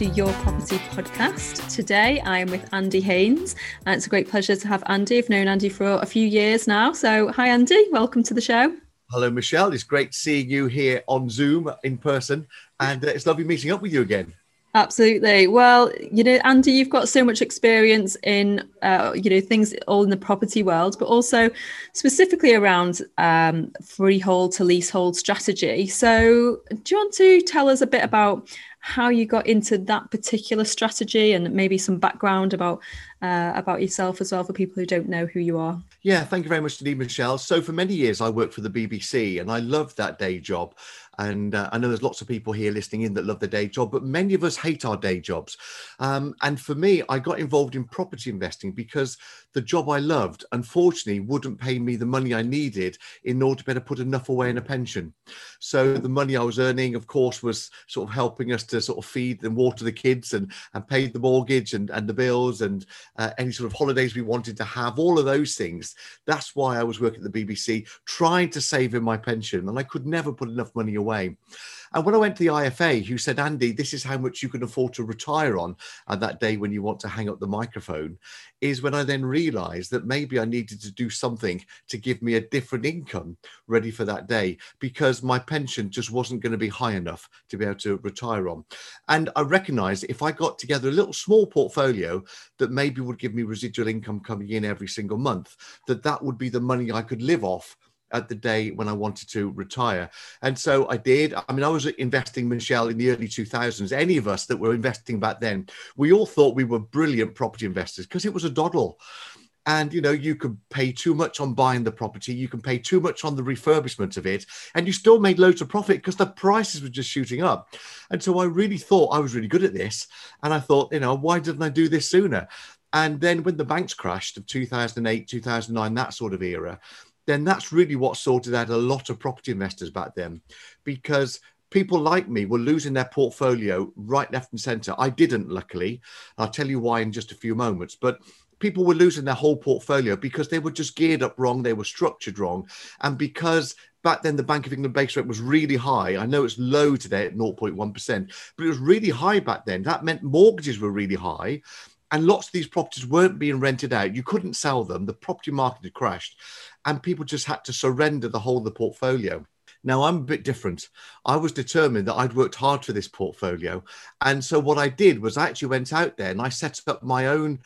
to Your Property podcast. Today I am with Andy Haynes, and it's a great pleasure to have Andy. I've known Andy for a few years now. So, hi, Andy. Welcome to the show. Hello, Michelle. It's great seeing you here on Zoom in person, and uh, it's lovely meeting up with you again. Absolutely. Well, you know, Andy, you've got so much experience in, uh, you know, things all in the property world, but also specifically around um, freehold to leasehold strategy. So, do you want to tell us a bit about how you got into that particular strategy and maybe some background about uh, about yourself as well for people who don't know who you are? Yeah, thank you very much indeed, Michelle. So for many years, I worked for the BBC and I loved that day job. And uh, I know there's lots of people here listening in that love the day job, but many of us hate our day jobs. Um, and for me, I got involved in property investing because the job I loved, unfortunately, wouldn't pay me the money I needed in order to better put enough away in a pension. So the money I was earning, of course, was sort of helping us to sort of feed and water the kids and, and pay the mortgage and, and the bills and uh, any sort of holidays we wanted to have, all of those things. That's why I was working at the BBC, trying to save in my pension. And I could never put enough money away way. And when I went to the IFA, who said, Andy, this is how much you can afford to retire on at that day when you want to hang up the microphone, is when I then realized that maybe I needed to do something to give me a different income ready for that day because my pension just wasn't going to be high enough to be able to retire on. And I recognized if I got together a little small portfolio that maybe would give me residual income coming in every single month, that that would be the money I could live off at the day when I wanted to retire. And so I did. I mean, I was investing, Michelle, in the early 2000s. Any of us that were investing back then, we all thought we were brilliant property investors because it was a doddle. And you know, you could pay too much on buying the property, you can pay too much on the refurbishment of it, and you still made loads of profit because the prices were just shooting up. And so I really thought I was really good at this. And I thought, you know, why didn't I do this sooner? And then when the banks crashed of 2008, 2009, that sort of era, then that's really what sorted out a lot of property investors back then because people like me were losing their portfolio right, left, and center. I didn't, luckily. I'll tell you why in just a few moments. But people were losing their whole portfolio because they were just geared up wrong, they were structured wrong. And because back then the Bank of England base rate was really high, I know it's low today at 0.1%, but it was really high back then. That meant mortgages were really high and lots of these properties weren't being rented out. You couldn't sell them. The property market had crashed, and people just had to surrender the whole of the portfolio. Now, I'm a bit different. I was determined that I'd worked hard for this portfolio. And so, what I did was I actually went out there and I set up my own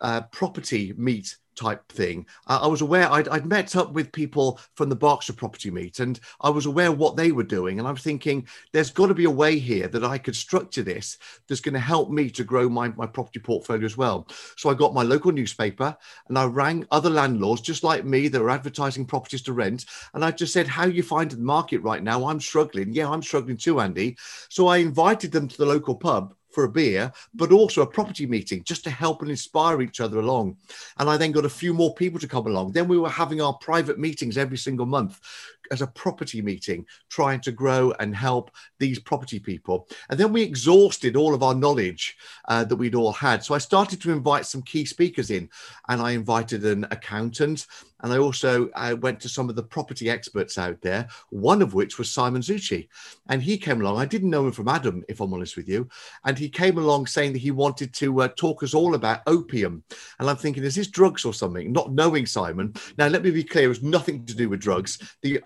uh, property meet type thing. Uh, I was aware I'd, I'd, met up with people from the Berkshire property meet and I was aware what they were doing. And I'm thinking there's got to be a way here that I could structure this that's going to help me to grow my, my property portfolio as well. So I got my local newspaper and I rang other landlords just like me that were advertising properties to rent. And I just said, How you find the market right now? I'm struggling. Yeah, I'm struggling too, Andy. So I invited them to the local pub for a beer, but also a property meeting just to help and inspire each other along. And I then got a few more people to come along. Then we were having our private meetings every single month as a property meeting, trying to grow and help these property people. And then we exhausted all of our knowledge uh, that we'd all had. So I started to invite some key speakers in, and I invited an accountant. And I also uh, went to some of the property experts out there, one of which was Simon Zutshi. And he came along. I didn't know him from Adam, if I'm honest with you. And he came along saying that he wanted to uh, talk us all about opium. And I'm thinking, is this drugs or something? Not knowing Simon. Now, let me be clear, it was nothing to do with drugs. The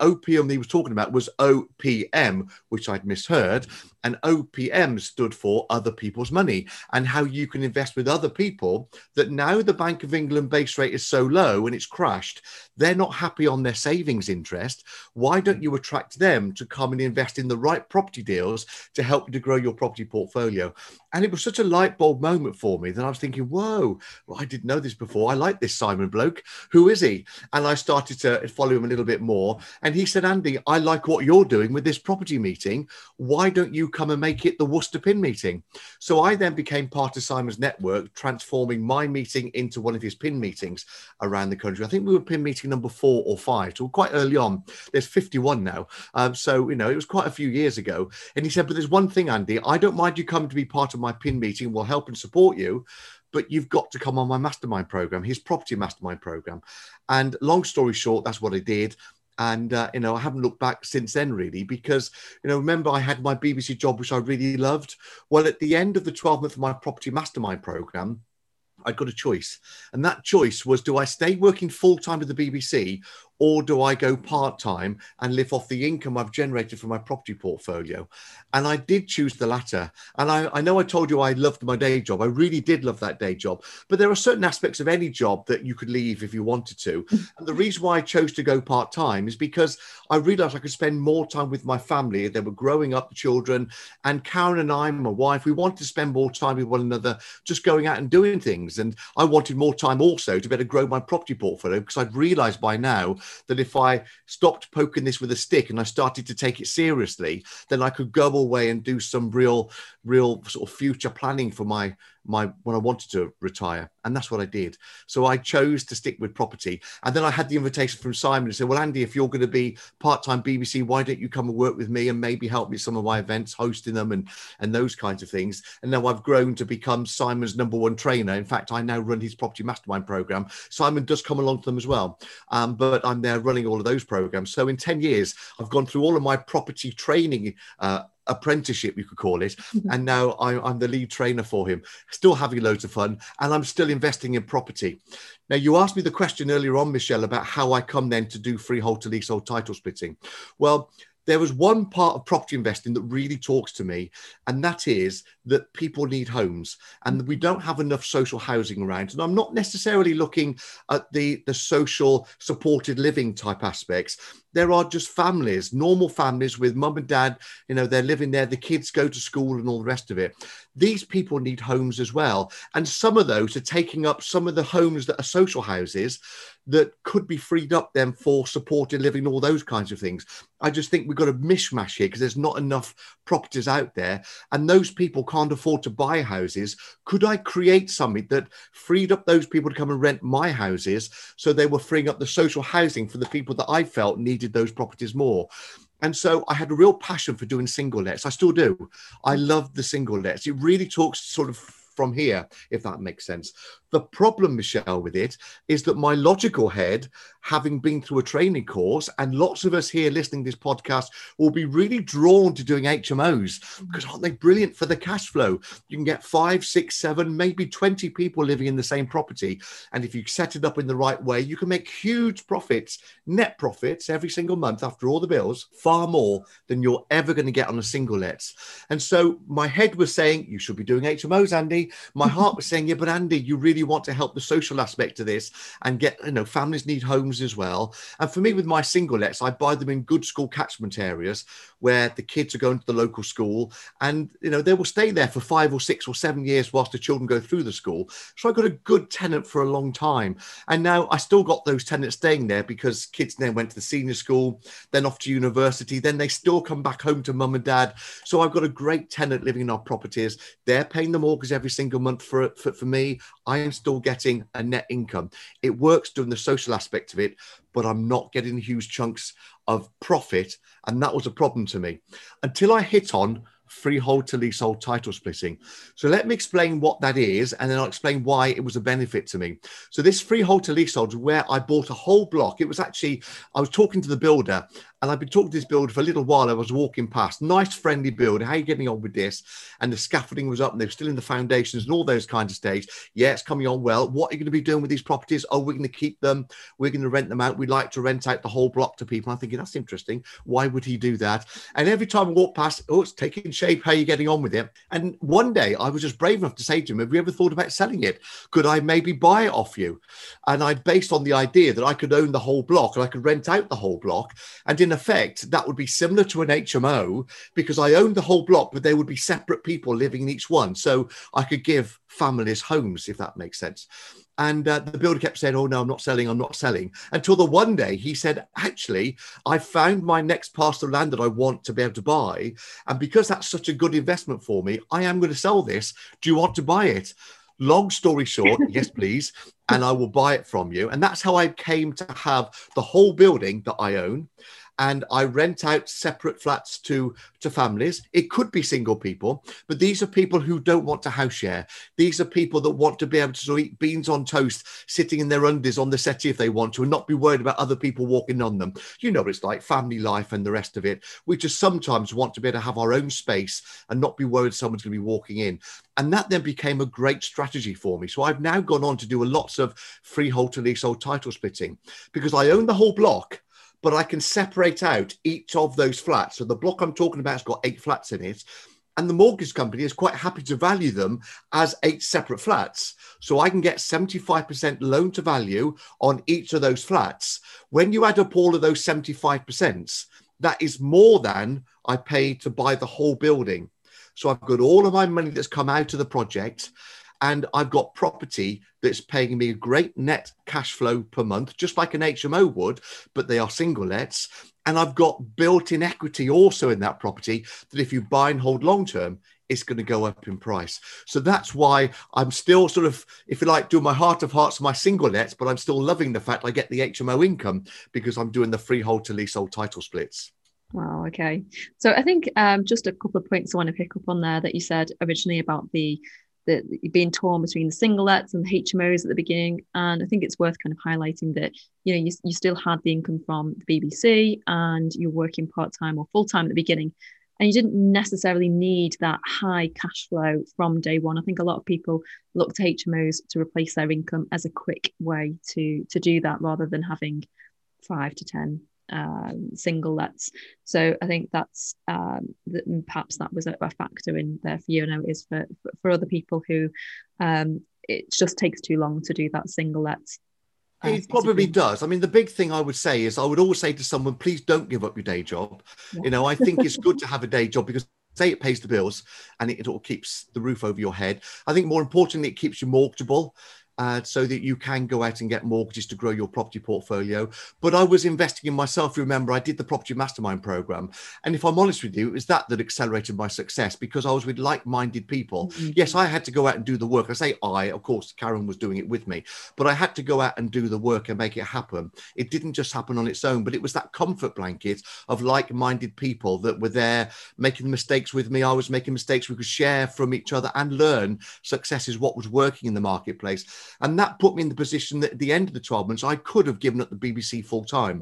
he was talking about was OPM, which I'd misheard. And OPM stood for other people's money and how you can invest with other people. That now the Bank of England base rate is so low and it's crashed, they're not happy on their savings interest. Why don't you attract them to come and invest in the right property deals to help you to grow your property portfolio? And it was such a light bulb moment for me that I was thinking, whoa, well, I didn't know this before. I like this Simon bloke. Who is he? And I started to follow him a little bit more. And he said, Andy, I like what you're doing with this property meeting. Why don't you come and make it the Worcester Pin meeting? So I then became part of Simon's network, transforming my meeting into one of his pin meetings around the country. I think we were pin meeting number four or five, so quite early on. There's 51 now. Um, so, you know, it was quite a few years ago. And he said, but there's one thing, Andy, I don't mind you coming to be part of my pin meeting. We'll help and support you but you've got to come on my mastermind program, his property mastermind program. And long story short, that's what I did. And, uh, you know, I haven't looked back since then, really, because, you know, remember I had my BBC job, which I really loved. Well, at the end of the 12 month of my property mastermind program, I got a choice. And that choice was do I stay working full time with the BBC or do I go part time and live off the income I've generated from my property portfolio? And I did choose the latter. And I, I, know I told you I loved my day job. I really did love that day job. But there are certain aspects of any job that you could leave if you wanted to. and the reason why I chose to go part time is because I realized I could spend more time with my family. They were growing up, the children. And Karen and I, my wife, we wanted to spend more time with one another, just going out and doing things. And I wanted more time also to better grow my property portfolio because I'd realized by now that if I stopped poking this with a stick and I started to take it seriously, then I could go away and do some real, real sort of future planning for my my when I wanted to retire, and that's what I did. So I chose to stick with property, and then I had the invitation from Simon to say, "Well, Andy, if you're going to be part-time BBC, why don't you come and work with me and maybe help me some of my events, hosting them, and and those kinds of things." And now I've grown to become Simon's number one trainer. In fact, I now run his property mastermind program. Simon does come along to them as well, um, but I'm there running all of those programs. So in ten years, I've gone through all of my property training uh, apprenticeship, you could call it. Mm-hmm. And now I, am the lead trainer for him, still having loads of fun, and I'm still investing in property. Now, you asked me the question earlier on, Michelle, about how I come then to do freehold to leasehold title splitting. Well, there was one part of property investing that really talks to me, and that is that people need homes and we don't have enough social housing around. And I'm not necessarily looking at the, the social supported living type aspects. There are just families, normal families with mum and dad, you know, they're living there, the kids go to school and all the rest of it. These people need homes as well. And some of those are taking up some of the homes that are social houses that could be freed up then for supported living, all those kinds of things. I just think we've got a mishmash here because there's not enough properties out there. And those people can't afford to buy houses. Could I create something that freed up those people to come and rent my houses so they were freeing up the social housing for the people that I felt needed those properties more? And so I had a real passion for doing single lets. I still do. I love the single lets. It really talks sort of from here, if that makes sense. The problem, Michelle, with it is that my logical head, having been through a training course, and lots of us here listening to this podcast will be really drawn to doing HMOs mm. because aren't they brilliant for the cash flow? You can get five, six, seven, maybe 20 people living in the same property. And if you set it up in the right way, you can make huge profits, net profits every single month after all the bills, far more than you're ever going to get on a single lets. And so my head was saying, you should be doing HMOs, Andy. My heart was saying, yeah, but Andy, you really want to help the social aspect of this and get, you know, families need homes as well. And for me, with my single lets, I buy them in good school catchment areas where the kids are going to the local school and, you know, they will stay there for five or six or seven years whilst the children go through the school. So I got a good tenant for a long time. And now I still got those tenants staying there because kids then went to the senior school, then off to university, then they still come back home to mum and dad. So I've got a great tenant living in our properties. They're paying the mortgage every single month for, for, for me. I am still getting a net income. It works doing the social aspect of it, but I'm not getting huge chunks of profit. And that was a problem to me until I hit on freehold to leasehold title splitting. So let me explain what that is, and then I'll explain why it was a benefit to me. So this freehold to leasehold is where I bought a whole block. It was actually I was talking to the builder, and I've been talking to this builder for a little while. I was walking past, nice friendly builder. How are you getting on with this? And the scaffolding was up, and they were still in the foundations and all those kinds of stages. Yeah, it's coming on well. What are you going to be doing with these properties? Oh, we're going to keep them. We're going to rent them out. We'd like to rent out the whole block to people. I'm thinking that's interesting. Why would he do that? And every time I walk past, oh, it's taking shape. How are you getting on with it? And one day I was just brave enough to say to him, Have you ever thought about selling it? Could I maybe buy it off you? And I based on the idea that I could own the whole block and I could rent out the whole block. And in effect, that would be similar to an HMO because I owned the whole block, but there would be separate people living in each one. So I could give families homes, if that makes sense. And uh, the builder kept saying, Oh, no, I'm not selling, I'm not selling. Until the one day he said, Actually, I found my next parcel of land that I want to be able to buy. And because that's such a good investment for me, I am going to sell this. Do you want to buy it? Long story short, yes, please. And I will buy it from you. And that's how I came to have the whole building that I own and I rent out separate flats to, to families. It could be single people, but these are people who don't want to house share. These are people that want to be able to eat beans on toast, sitting in their undies on the settee if they want to, and not be worried about other people walking on them. You know, it's like family life and the rest of it. We just sometimes want to be able to have our own space and not be worried someone's going to be walking in. And that then became a great strategy for me. So I've now gone on to do lots of freehold to leasehold title splitting because I own the whole block but I can separate out each of those flats. So the block I'm talking about has got eight flats in it. And the mortgage company is quite happy to value them as eight separate flats. So I can get 75% loan to value on each of those flats. When you add up all of those 75%, that is more than I paid to buy the whole building. So I've got all of my money that's come out of the project and I've got property that's paying me a great net cash flow per month, just like an HMO would, but they are single lets. And I've got built in equity also in that property that if you buy and hold long term, it's going to go up in price. So that's why I'm still sort of, if you like, doing my heart of hearts, my single lets, but I'm still loving the fact I get the HMO income because I'm doing the freehold to leasehold title splits. Wow. Okay. So I think um, just a couple of points I want to pick up on there that you said originally about the the being torn between the single lets and the HMOs at the beginning. And I think it's worth kind of highlighting that, you know, you, you still had the income from the BBC and you're working part-time or full-time at the beginning. And you didn't necessarily need that high cash flow from day one. I think a lot of people look to HMOs to replace their income as a quick way to to do that rather than having five to ten um, single lets. So I think that's um, that perhaps that was a, a, factor in there for you. And it is for, for, for other people who um, it just takes too long to do that single let. Uh, it probably does. I mean, the big thing I would say is I would always say to someone, please don't give up your day job. Yeah. You know, I think it's good to have a day job because say it pays the bills and it, it all keeps the roof over your head. I think more importantly, it keeps you mortgageable uh, so that you can go out and get mortgages to grow your property portfolio. But I was investing in myself. Remember, I did the property mastermind program. And if I'm honest with you, it was that that accelerated my success because I was with like minded people. Mm-hmm. Yes, I had to go out and do the work. I say I, of course, Karen was doing it with me, but I had to go out and do the work and make it happen. It didn't just happen on its own, but it was that comfort blanket of like minded people that were there making mistakes with me. I was making mistakes. We could share from each other and learn success is what was working in the marketplace and that put me in the position that at the end of the 12 months, I could have given up the BBC full time,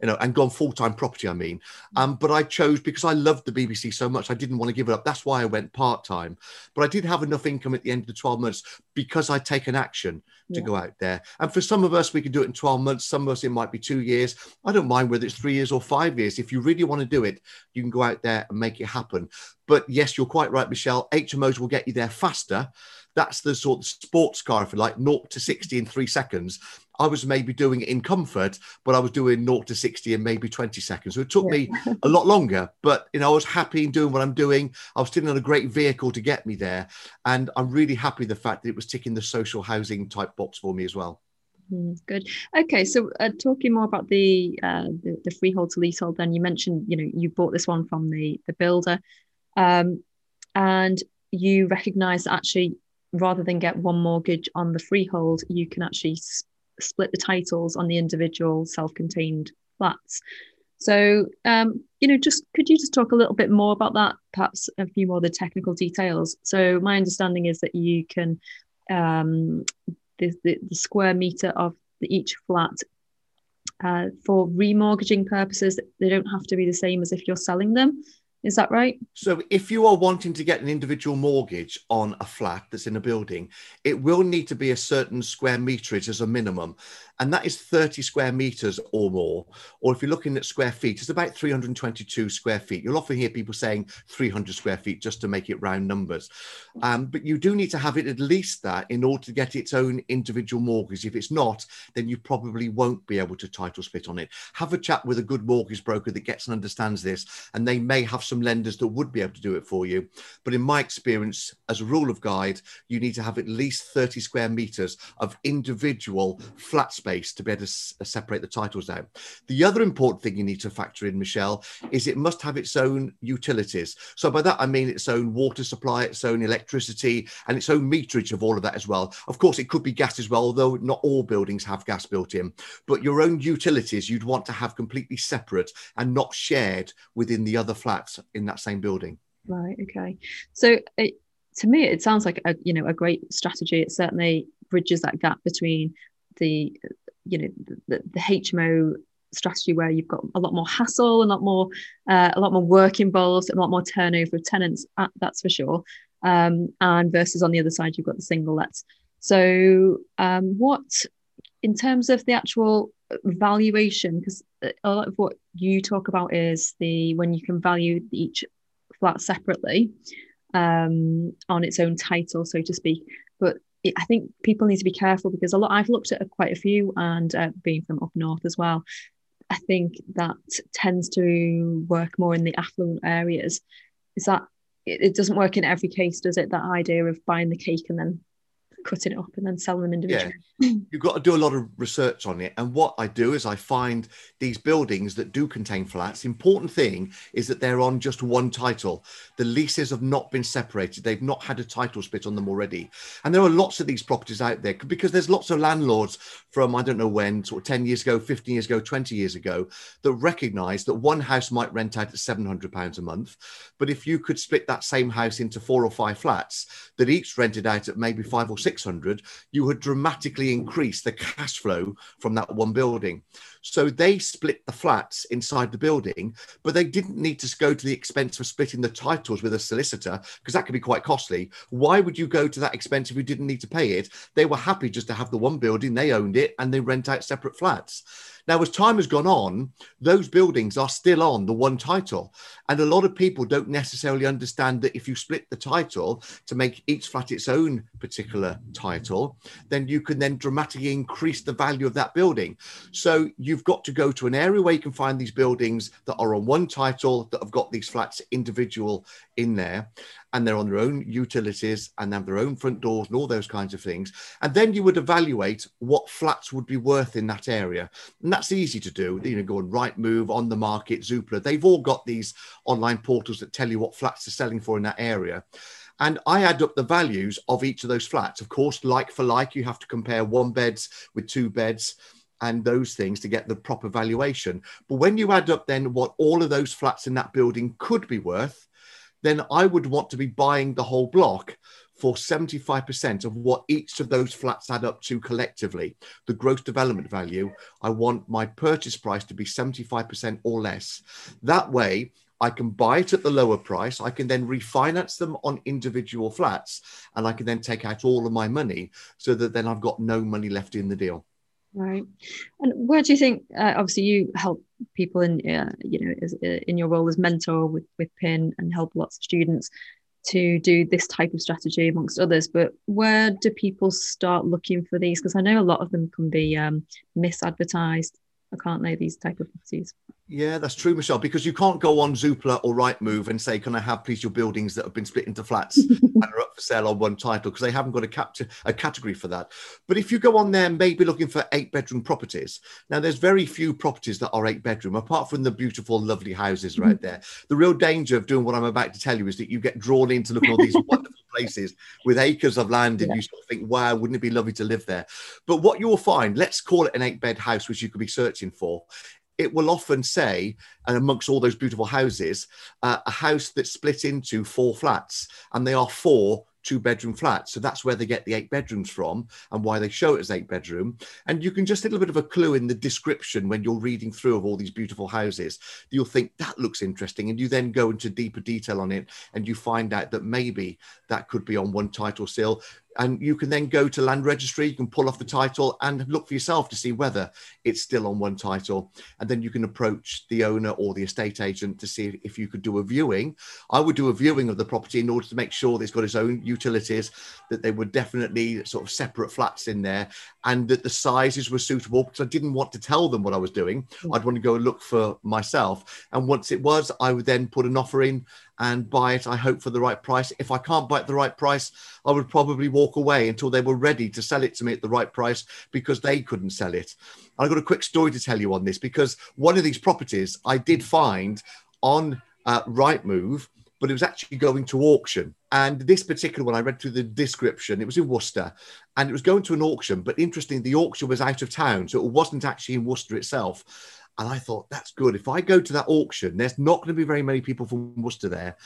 you know, and gone full time property, I mean. Um, but I chose because I loved the BBC so much, I didn't want to give it up. That's why I went part time. But I did have enough income at the end of the 12 months because I'd taken action to yeah. go out there. And for some of us, we can do it in 12 months. Some of us, it might be two years. I don't mind whether it's three years or five years. If you really want to do it, you can go out there and make it happen. But yes, you're quite right, Michelle. HMOs will get you there faster. That's the sort of sports car, if you like, 0 to 60 in three seconds. I was maybe doing it in comfort, but I was doing 0 to 60 in maybe 20 seconds. So it took yeah. me a lot longer, but you know, I was happy in doing what I'm doing. I was sitting on a great vehicle to get me there. And I'm really happy the fact that it was ticking the social housing type box for me as well. Mm, good. Okay, so uh, talking more about the, uh, the, the freehold to leasehold, then you mentioned you know you bought this one from the the builder, um, and you recognise actually rather than get one mortgage on the freehold, you can actually split the titles on the individual self-contained flats. So, um, you know, just could you just talk a little bit more about that? Perhaps a few more of the technical details. So, my understanding is that you can um, the, the, the square meter of the, each flat uh, for remortgaging purposes. They don't have to be the same as if you're selling them. Is that right? So, if you are wanting to get an individual mortgage on a flat that's in a building, it will need to be a certain square meterage as a minimum and that is 30 square meters or more. Or if you're looking at square feet, it's about 322 square feet. You'll often hear people saying 300 square feet just to make it round numbers. Um, but you do need to have it at least that in order to get its own individual mortgage. If it's not, then you probably won't be able to title split on it. Have a chat with a good mortgage broker that gets and understands this, and they may have some lenders that would be able to do it for you. But in my experience, as a rule of guide, you need to have at least 30 square meters of individual flat space to be able to s- uh, separate the titles out. The other important thing you need to factor in, Michelle, is it must have its own utilities. So by that I mean its own water supply, its own electricity, and its own meterage of all of that as well. Of course, it could be gas as well, although not all buildings have gas built in. But your own utilities you'd want to have completely separate and not shared within the other flats in that same building. Right. Okay. So it, to me, it sounds like a you know a great strategy. It certainly bridges that gap between the you know the, the HMO strategy where you've got a lot more hassle, a lot more uh, a lot more work involved, a lot more turnover of tenants. Uh, that's for sure. Um, and versus on the other side, you've got the single lets. So, um, what in terms of the actual valuation? Because a lot of what you talk about is the when you can value each flat separately um, on its own title, so to speak. But it, I think people need to be careful because a lot. I've looked at quite a few, and uh, being from up north as well, I think that tends to work more in the affluent areas. Is that it, it doesn't work in every case, does it? That idea of buying the cake and then cutting it up and then selling them individually. Yeah. You've got to do a lot of research on it. And what I do is I find these buildings that do contain flats. Important thing is that they're on just one title. The leases have not been separated. They've not had a title split on them already. And there are lots of these properties out there because there's lots of landlords from I don't know when, sort of 10 years ago, 15 years ago, 20 years ago, that recognize that one house might rent out at 700 pounds a month. But if you could split that same house into four or five flats that each rented out at maybe five or six 600, you would dramatically increase the cash flow from that one building. So they split the flats inside the building, but they didn't need to go to the expense of splitting the titles with a solicitor because that could be quite costly. Why would you go to that expense if you didn't need to pay it? They were happy just to have the one building, they owned it, and they rent out separate flats. Now, as time has gone on, those buildings are still on the one title. And a lot of people don't necessarily understand that if you split the title to make each flat its own particular title, then you can then dramatically increase the value of that building. So you've got to go to an area where you can find these buildings that are on one title that have got these flats individual in there and they're on their own utilities and have their own front doors and all those kinds of things. And then you would evaluate what flats would be worth in that area. And that's easy to do. You know, go on Rightmove, on the market, Zoopla. They've all got these online portals that tell you what flats are selling for in that area. And I add up the values of each of those flats. Of course, like for like, you have to compare one beds with two beds and those things to get the proper valuation. But when you add up then what all of those flats in that building could be worth, then I would want to be buying the whole block for 75% of what each of those flats add up to collectively. The gross development value, I want my purchase price to be 75% or less. That way, I can buy it at the lower price. I can then refinance them on individual flats and I can then take out all of my money so that then I've got no money left in the deal. Right. And where do you think? Uh, obviously, you help people in, uh, you know, as, uh, in your role as mentor with with PIN and help lots of students to do this type of strategy amongst others. But where do people start looking for these? Because I know a lot of them can be um, misadvertised, I can't they? These type of properties. Yeah, that's true, Michelle, because you can't go on Zoopla or Rightmove and say, Can I have please your buildings that have been split into flats and are up for sale on one title? Because they haven't got a, cap- a category for that. But if you go on there, maybe looking for eight bedroom properties, now there's very few properties that are eight bedroom, apart from the beautiful, lovely houses right mm-hmm. there. The real danger of doing what I'm about to tell you is that you get drawn into looking at all these wonderful places with acres of land and yeah. you sort of think, wow, wouldn't it be lovely to live there? But what you will find, let's call it an eight bed house, which you could be searching for, it will often say, and amongst all those beautiful houses, uh, a house that's split into four flats, and they are four two bedroom flats. So that's where they get the eight bedrooms from and why they show it as eight bedroom. And you can just a little bit of a clue in the description when you're reading through of all these beautiful houses. You'll think that looks interesting. And you then go into deeper detail on it and you find out that maybe that could be on one title still and you can then go to land registry you can pull off the title and look for yourself to see whether it's still on one title. And then you can approach the owner or the estate agent to see if you could do a viewing. I would do a viewing of the property in order to make sure that it's got its own utilities that they were definitely sort of separate flats in there and that the sizes were suitable because i didn't want to tell them what i was doing. I'd want to go and look for myself. And once it was i would then put an offer in and buy it, I hope, for the right price. If I can't buy it the right price, I would probably walk away until they were ready to sell it to me at the right price because they couldn't sell it. I've got a quick story to tell you on this because one of these properties I did find on uh, Rightmove but it was actually going to auction. And this particular one, I read through the description, it was in Worcester and it was going to an auction. But interesting, the auction was out of town. So it wasn't actually in Worcester itself. And I thought, that's good. If I go to that auction, there's not going to be very many people from Worcester there.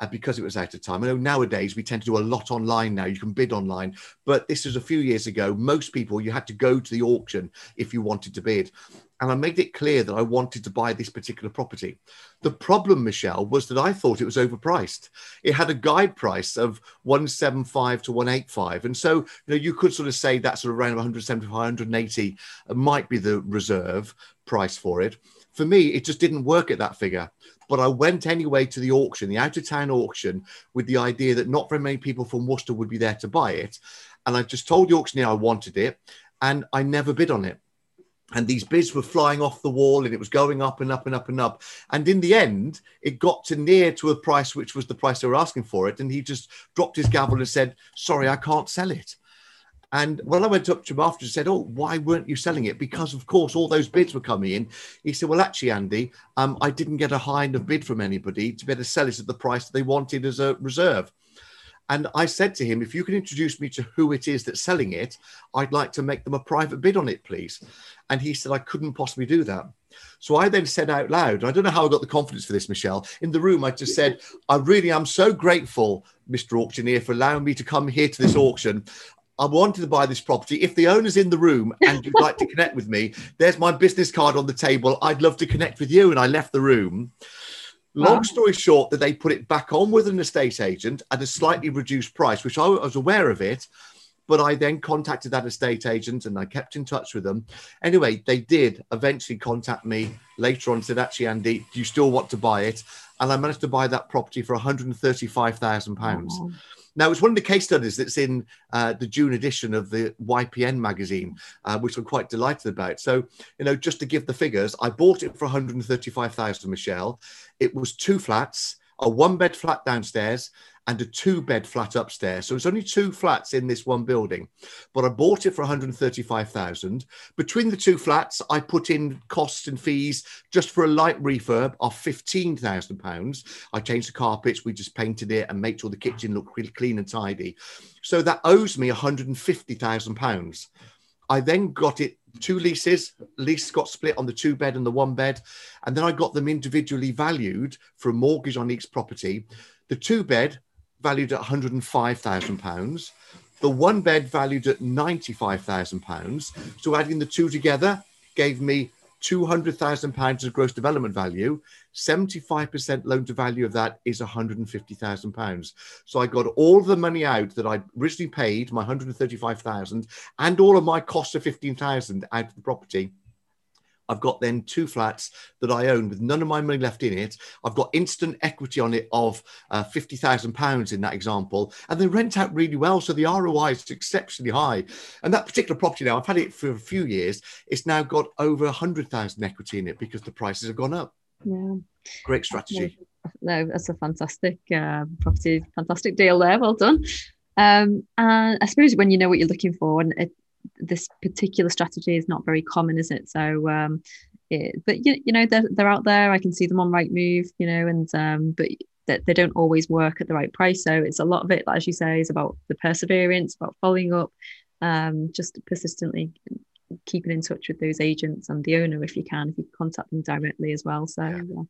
Uh, because it was out of time. I know nowadays we tend to do a lot online now. You can bid online, but this was a few years ago. Most people, you had to go to the auction if you wanted to bid and I made it clear that I wanted to buy this particular property. The problem, Michelle, was that I thought it was overpriced. It had a guide price of 175 to 185. And so, you know, you could sort of say that sort of around 175, 180 might be the reserve price for it. For me, it just didn't work at that figure. But I went anyway to the auction, the out of town auction, with the idea that not very many people from Worcester would be there to buy it. And I just told the auctioneer I wanted it, and I never bid on it and these bids were flying off the wall and it was going up and up and up and up and in the end it got to near to a price which was the price they were asking for it and he just dropped his gavel and said sorry i can't sell it and when i went up to him after and said oh why weren't you selling it because of course all those bids were coming in he said well actually andy um, i didn't get a high enough bid from anybody to be able to sell it at the price that they wanted as a reserve and I said to him, if you can introduce me to who it is that's selling it, I'd like to make them a private bid on it, please. And he said, I couldn't possibly do that. So I then said out loud, I don't know how I got the confidence for this, Michelle. In the room, I just said, I really am so grateful, Mr. Auctioneer, for allowing me to come here to this auction. I wanted to buy this property. If the owner's in the room and you'd like to connect with me, there's my business card on the table. I'd love to connect with you. And I left the room. Long story short, that they put it back on with an estate agent at a slightly reduced price, which I was aware of it. But I then contacted that estate agent and I kept in touch with them. Anyway, they did eventually contact me later on and said, actually, Andy, do you still want to buy it? And I managed to buy that property for £135,000. Now, it's one of the case studies that's in uh, the June edition of the YPN magazine, uh, which I'm quite delighted about. So, you know, just to give the figures, I bought it for 135,000, Michelle. It was two flats, a one bed flat downstairs and a two bed flat upstairs. So it's only two flats in this one building, but I bought it for 135,000. Between the two flats, I put in costs and fees just for a light refurb of 15,000 pounds. I changed the carpets, we just painted it and made sure the kitchen looked really clean and tidy. So that owes me 150,000 pounds. I then got it two leases. Lease got split on the two bed and the one bed, and then I got them individually valued for a mortgage on each property. The two bed valued at 105,000 pounds. The one bed valued at 95,000 pounds. So adding the two together gave me 200,000 pounds of gross development value. 75% loan to value of that is 150,000 pounds. So I got all the money out that I originally paid, my 135,000, and all of my costs of 15,000 out of the property I've got then two flats that I own with none of my money left in it. I've got instant equity on it of uh, £50,000 in that example, and they rent out really well. So the ROI is exceptionally high. And that particular property now, I've had it for a few years, it's now got over 100,000 equity in it because the prices have gone up. Yeah. Great strategy. No, that's a fantastic uh, property, fantastic deal there. Well done. Um, and I suppose when you know what you're looking for, and it, this particular strategy is not very common, is it? So, um, it, but you, you know, they're, they're out there. I can see them on Rightmove, you know, and um, but that they don't always work at the right price. So it's a lot of it, as you say, is about the perseverance, about following up, um, just persistently keeping in touch with those agents and the owner if you can, if you contact them directly as well. So. Yeah. Uh,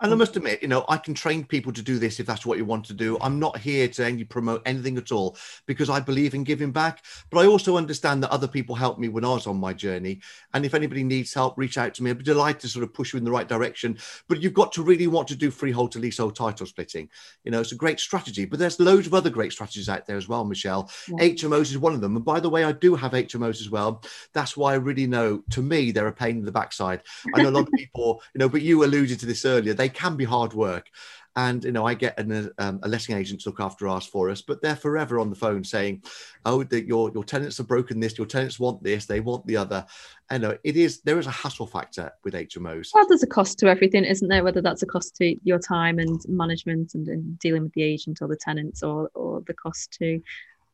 and I must admit, you know, I can train people to do this if that's what you want to do. I'm not here to any promote anything at all because I believe in giving back. But I also understand that other people helped me when I was on my journey. And if anybody needs help, reach out to me. I'd be delighted to sort of push you in the right direction. But you've got to really want to do freehold to leasehold title splitting. You know, it's a great strategy. But there's loads of other great strategies out there as well, Michelle. Yeah. HMOs is one of them. And by the way, I do have HMOs as well. That's why I really know, to me, they're a pain in the backside. I know a lot of people, you know, but you alluded to this earlier. They can be hard work. And you know, I get an, um, a letting agent to look after us for us, but they're forever on the phone saying, "Oh, that your your tenants have broken this. Your tenants want this. They want the other." And uh, it is there is a hassle factor with HMOs. Well, there's a cost to everything, isn't there? Whether that's a cost to your time and management and, and dealing with the agent or the tenants, or or the cost to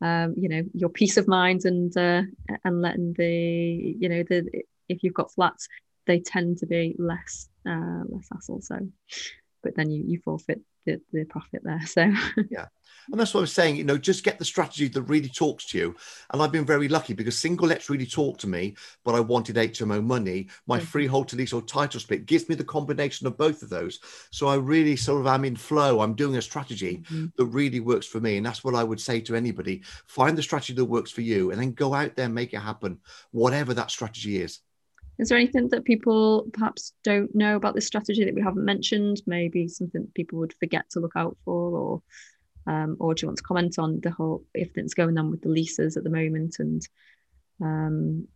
um, you know your peace of mind and uh, and letting the you know the if you've got flats they tend to be less uh, less hassle so but then you you forfeit the, the profit there so yeah and that's what I'm saying. You know, just get the strategy that really talks to you. And I've been very lucky because single lets really talked to me, but I wanted HMO money. My mm-hmm. freehold to leasehold title split gives me the combination of both of those. So I really sort of am in flow. I'm doing a strategy mm-hmm. that really works for me. And that's what I would say to anybody. Find the strategy that works for you and then go out there, and make it happen, whatever that strategy is. Is there anything that people perhaps don't know about this strategy that we haven't mentioned? Maybe something people would forget to look out for, or um, or do you want to comment on the whole if things going on with the leases at the moment and um,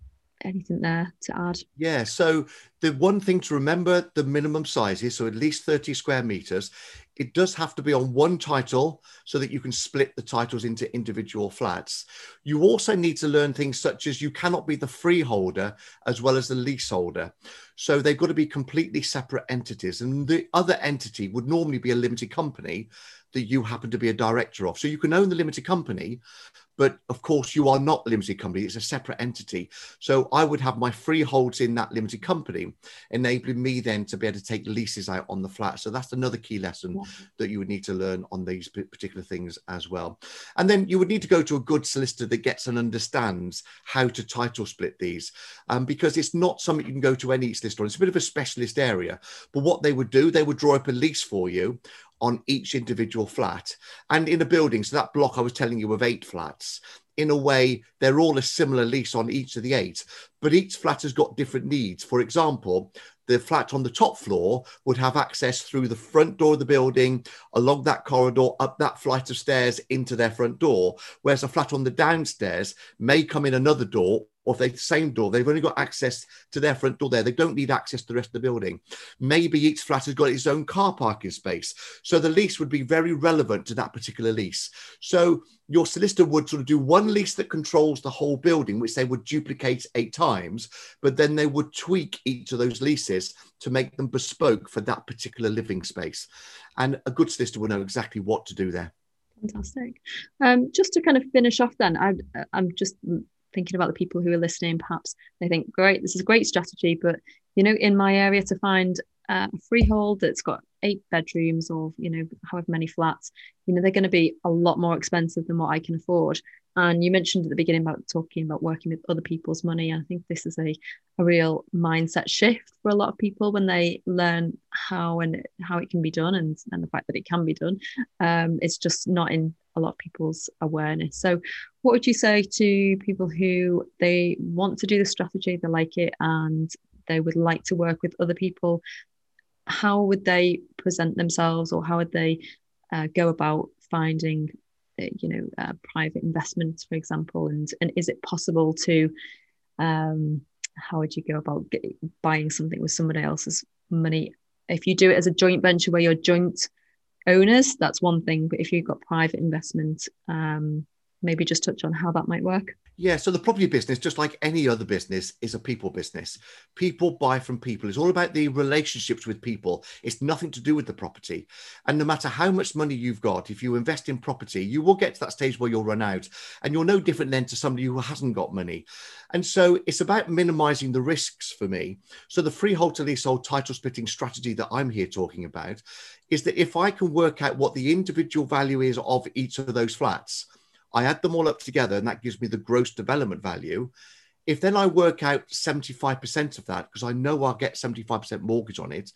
anything there to add? Yeah, so the one thing to remember the minimum sizes, so at least 30 square meters. It does have to be on one title so that you can split the titles into individual flats. You also need to learn things such as you cannot be the freeholder as well as the leaseholder. So they've got to be completely separate entities. And the other entity would normally be a limited company that you happen to be a director of. So you can own the limited company, but of course you are not a limited company. It's a separate entity. So i would have my freeholds in that limited company enabling me then to be able to take leases out on the flat. So that's another key lesson yeah. that you would need to learn on these particular things as well. And then you would need to go to a good solicitor that gets and understands how to title split these. Um, because it's not something you can go to any solicitor it's a bit of a specialist area. But what they would do they would draw up a lease for you on each individual flat and in a building. So that block I was telling you of eight flats, in a way, they're all a similar lease on each of the eight, but each flat has got different needs. For example, the flat on the top floor would have access through the front door of the building, along that corridor, up that flight of stairs into their front door. Whereas a flat on the downstairs may come in another door or the same door, they've only got access to their front door there. They don't need access to the rest of the building. Maybe each flat has got its own car parking space. So the lease would be very relevant to that particular lease. So your solicitor would sort of do one lease that controls the whole building, which they would duplicate eight times, but then they would tweak each of those leases to make them bespoke for that particular living space. And a good solicitor will know exactly what to do there. Fantastic. Um, just to kind of finish off, then I, I'm just thinking about the people who are listening, perhaps they think, great, this is a great strategy, but you know, in my area to find a freehold that's got eight bedrooms or you know however many flats you know they're going to be a lot more expensive than what i can afford. And you mentioned at the beginning about talking about working with other people's money i think this is a, a real mindset shift for a lot of people when they learn how and how it can be done and, and the fact that it can be done um, it's just not in a lot of people's awareness. So what would you say to people who they want to do the strategy they like it and they would like to work with other people? How would they present themselves or how would they uh, go about finding uh, you know uh, private investments for example? And and is it possible to um, how would you go about get, buying something with somebody else's money? If you do it as a joint venture where you're joint owners that's one thing but if you've got private investment um, maybe just touch on how that might work yeah, so the property business, just like any other business, is a people business. People buy from people. It's all about the relationships with people. It's nothing to do with the property. And no matter how much money you've got, if you invest in property, you will get to that stage where you'll run out. And you're no different then to somebody who hasn't got money. And so it's about minimizing the risks for me. So the freehold to leasehold title splitting strategy that I'm here talking about is that if I can work out what the individual value is of each of those flats, I add them all up together and that gives me the gross development value. If then I work out 75% of that, because I know I'll get 75% mortgage on it,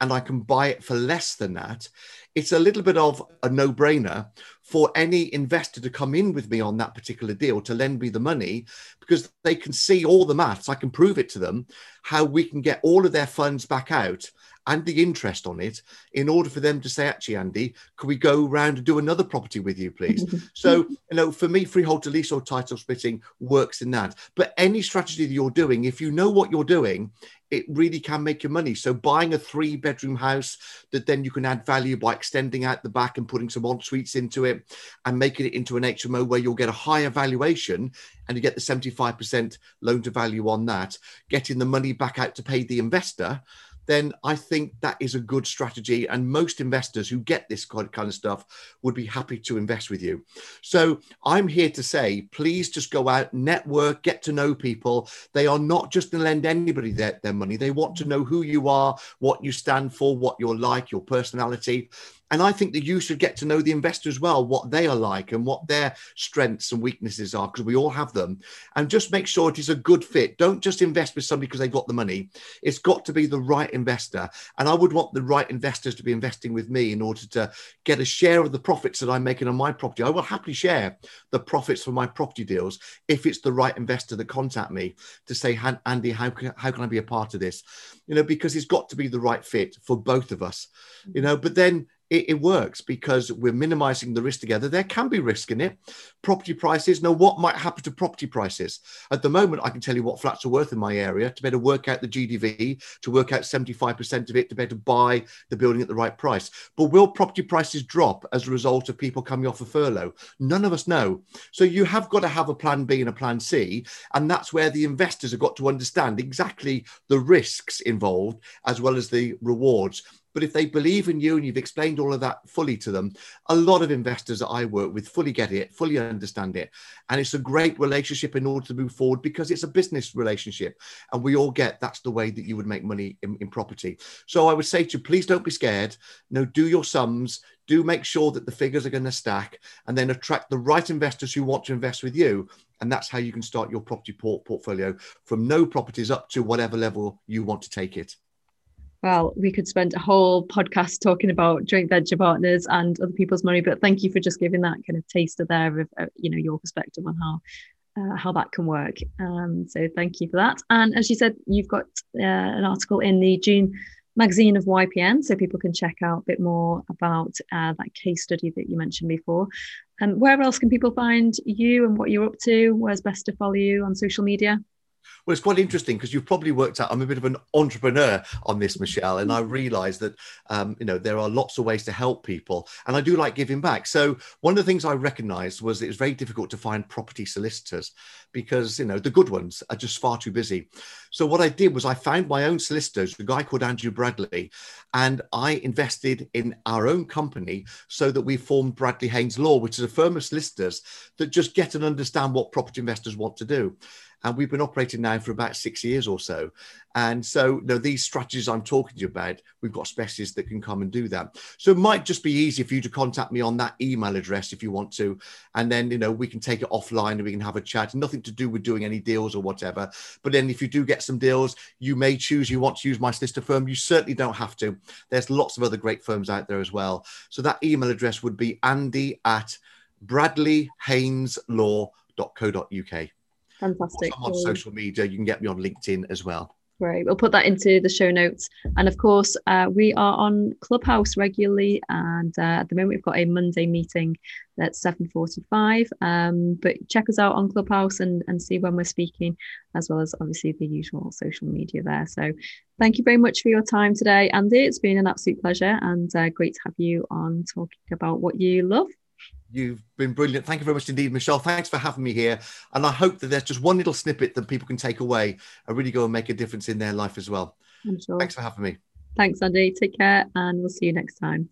and I can buy it for less than that, it's a little bit of a no brainer for any investor to come in with me on that particular deal to lend me the money because they can see all the maths. I can prove it to them how we can get all of their funds back out and the interest on it in order for them to say, actually, Andy, could we go round and do another property with you, please? so, you know, for me, freehold to leasehold title splitting works in that. But any strategy that you're doing, if you know what you're doing, it really can make you money. So buying a three bedroom house that then you can add value by extending out the back and putting some en suites into it and making it into an HMO where you'll get a higher valuation and you get the 75% loan to value on that, getting the money back out to pay the investor then I think that is a good strategy. And most investors who get this kind of stuff would be happy to invest with you. So I'm here to say, please just go out, network, get to know people. They are not just to lend anybody their, their money. They want to know who you are, what you stand for, what you're like, your personality. And I think that you should get to know the investor as well, what they are like and what their strengths and weaknesses are, because we all have them. And just make sure it is a good fit. Don't just invest with somebody because they've got the money. It's got to be the right investor. And I would want the right investors to be investing with me in order to get a share of the profits that I'm making on my property. I will happily share the profits from my property deals if it's the right investor that contact me to say, Andy, how can, how can I be a part of this? You know, because it's got to be the right fit for both of us, you mm. know, but then it, it, works because we're minimizing the risk together. There can be risk in it. Property prices, know what might happen to property prices? At the moment, I can tell you what flats are worth in my area to better work out the GDV, to work out 75% of it, to better buy the building at the right price. But will property prices drop as a result of people coming off a furlough? None of us know. So you have got to have a plan B and a plan C. And that's where the investors have got to understand exactly the risks involved as well as the rewards but if they believe in you and you've explained all of that fully to them, a lot of investors that I work with fully get it, fully understand it. And it's a great relationship in order to move forward because it's a business relationship. And we all get that's the way that you would make money in, in property. So I would say to you, please don't be scared. No, do your sums, do make sure that the figures are going to stack and then attract the right investors who want to invest with you and that's how you can start your property port- portfolio from no properties up to whatever level you want to take it well, we could spend a whole podcast talking about joint venture partners and other people's money, but thank you for just giving that kind of taster there of, uh, you know, your perspective on how uh, how that can work. Um, so thank you for that. And as you said, you've got uh, an article in the June magazine of YPN, so people can check out a bit more about uh, that case study that you mentioned before. And um, where else can people find you and what you're up to? Where's best to follow you on social media? Well, it's quite interesting because you've probably worked out I'm a bit of an entrepreneur on this, Michelle, and I realise that um, you know there are lots of ways to help people, and I do like giving back. So one of the things I recognised was it was very difficult to find property solicitors because you know the good ones are just far too busy. So what I did was I found my own solicitors, a guy called Andrew Bradley, and I invested in our own company so that we formed Bradley Haynes Law, which is a firm of solicitors that just get and understand what property investors want to do and we've been operating now for about six years or so. And so, you know, these strategies I'm talking to you about, we've got specialists that can come and do that. So it might just be easy for you to contact me on that email address if you want to, and then you know we can take it offline and we can have a chat. Nothing to do with doing any deals or whatever. But then if you do get some deals, you may choose you want to use my solicitor firm. You certainly don't have to. There's lots of other great firms out there as well. So that email address would be Andy at bradleyhayneslaw.co.uk. Fantastic. I'm on social media. You can get me on LinkedIn as well. Great. We'll put that into the show notes. And of course, uh, we are on Clubhouse regularly. And uh, at the moment, we've got a Monday meeting at 7.45. Um, but check us out on Clubhouse and, and see when we're speaking, as well as obviously the usual social media there. So thank you very much for your time today, Andy. It's been an absolute pleasure and uh, great to have you on talking about what you love. You've been brilliant. Thank you very much indeed, Michelle. Thanks for having me here. And I hope that there's just one little snippet that people can take away and really go and make a difference in their life as well. Sure. Thanks for having me. Thanks, Andy. Take care, and we'll see you next time.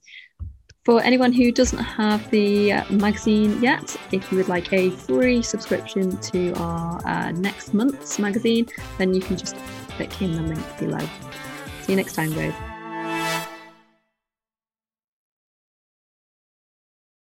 For anyone who doesn't have the uh, magazine yet, if you would like a free subscription to our uh, next month's magazine, then you can just click in the link below. See you next time, guys.